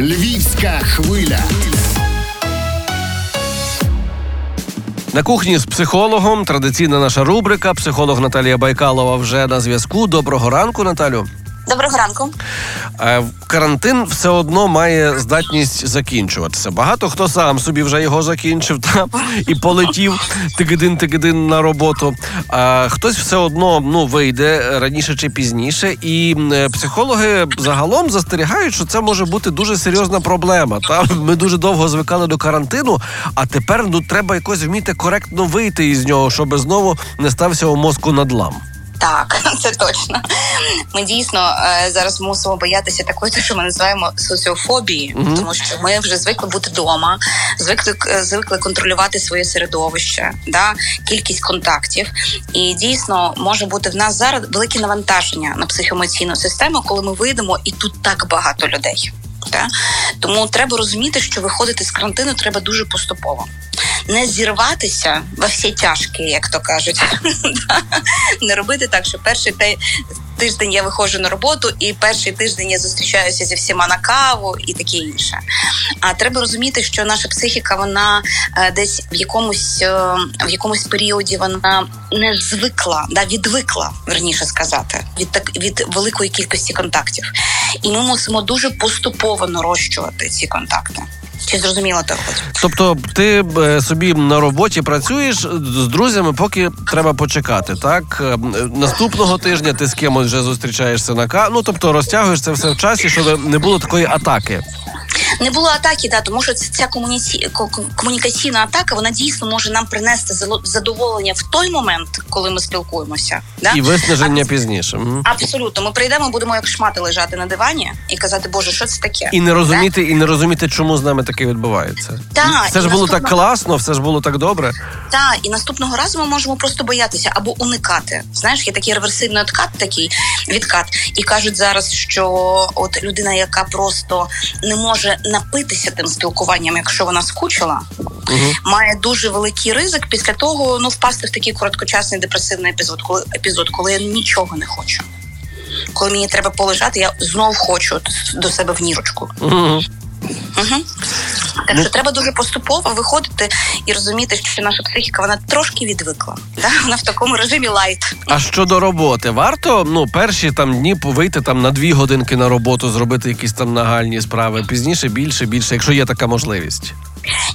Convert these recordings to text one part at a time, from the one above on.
Львівська хвиля. На кухні з психологом традиційна наша рубрика. Психолог Наталія Байкалова вже на зв'язку. Доброго ранку, Наталю. Доброго ранку. Е, Карантин все одно має здатність закінчуватися. Багато хто сам собі вже його закінчив та і полетів тигидин на роботу. А хтось все одно ну вийде раніше чи пізніше, і е, психологи загалом застерігають, що це може бути дуже серйозна проблема. Та ми дуже довго звикали до карантину, а тепер ну треба якось вміти коректно вийти із нього, щоб знову не стався у мозку надлам. Так, це точно. Ми дійсно е, зараз мусимо боятися такої, що ми називаємо соціофобії, Мгм. тому що ми вже звикли бути вдома, звикли е, звикли контролювати своє середовище, да, кількість контактів. І дійсно може бути в нас зараз велике навантаження на психоемоційну систему, коли ми вийдемо, і тут так багато людей. Да? Тому треба розуміти, що виходити з карантину треба дуже поступово. Не зірватися во всі тяжкі, як то кажуть. Не робити так, що перший тиждень я виходжу на роботу, і перший тиждень я зустрічаюся зі всіма на каву і таке інше. А треба розуміти, що наша психіка, вона е, десь в якомусь е, в якомусь періоді вона не звикла, да, відвикла, верніше сказати, від так від великої кількості контактів. І ми мусимо дуже поступово нарощувати ці контакти. Чи зрозуміло ти хоч? Тобто, ти е, собі на роботі працюєш з друзями, поки треба почекати. Так Е, наступного тижня ти з кимось вже зустрічаєшся на ка. Ну тобто розтягуєш це все в часі, щоб не було такої атаки. Не було атаки, да, тому що ця комуніці... ко- ко- комунікаційна атака вона дійсно може нам принести задоволення в той момент, коли ми спілкуємося. Да? І виснаження пізніше. Абсолютно, ми прийдемо, будемо як шмати лежати на дивані і казати, Боже, що це таке? І не розуміти, і не розуміти, чому з нами таке відбувається. Так, все ж і було наступного- так класно, все ж було так добре. Так, і наступного разу ми можемо просто боятися або уникати. Знаєш, є такий реверсивний откат, такий відкат, і кажуть зараз, що от людина, яка просто не може напитися тим спілкуванням, якщо вона скучила, Угу. має дуже великий ризик після того ну впасти в такий короткочасний депресивний епізод, коли епізод, коли я нічого не хочу. Коли мені треба полежати, я знов хочу до себе в нірочку. Угу. Угу. Так Ну- що треба дуже поступово виходити і розуміти, що наша психіка вона трошки відвикла. Да? Вона в такому режимі light. А щодо роботи, варто ну перші там дні вийти там на дві годинки на роботу, зробити якісь там нагальні справи. Пізніше більше, більше, якщо є така можливість.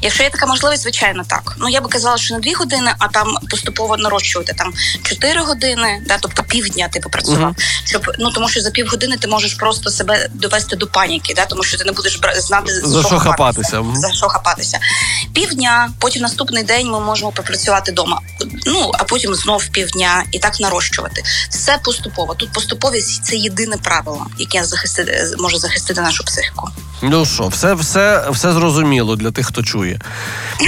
Якщо є така можливість, звичайно, так. Ну я би казала, що не дві години, а там поступово нарощувати там 4 години, да, тобто півдня ти попрацював. Мгм. Щоб ну тому, що за півгодини ти можеш просто себе довести до паніки, да, тому що ти не будеш знати За що хапатися. За що хапатися? Півдня, потім наступний день ми можемо попрацювати вдома. Ну а потім знов півдня і так нарощувати. Все поступово. Тут поступовість це єдине правило, яке захистити може захистити нашу психіку. Ну що, все, все, все зрозуміло для тих, хто чує.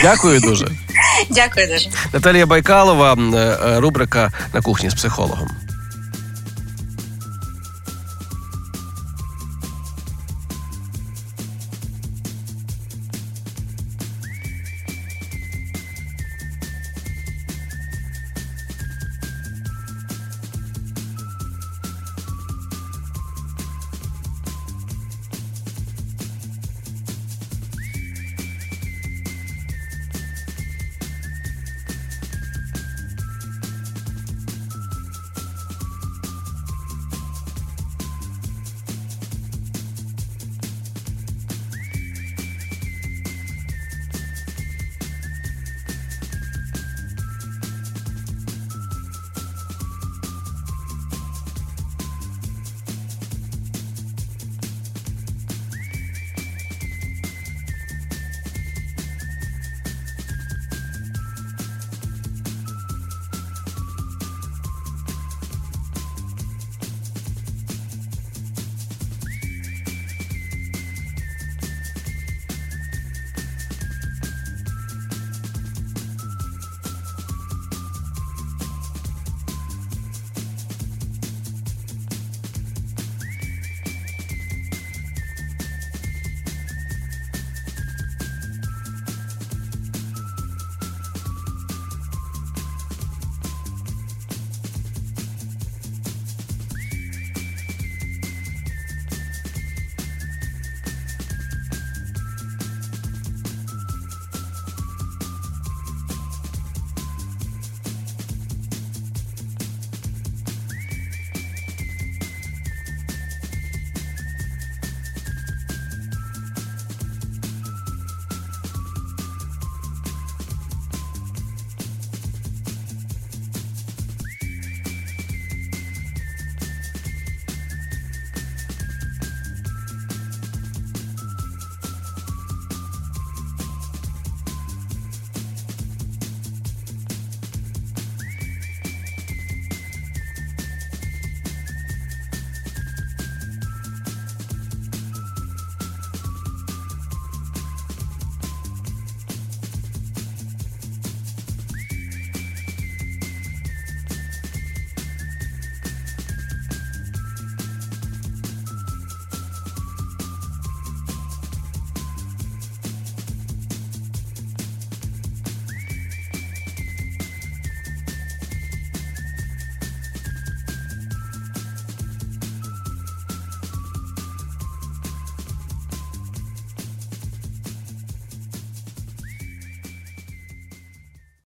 Дякую дуже. Дякую дуже. Наталія Байкалова, е, е, рубрика на кухні з психологом.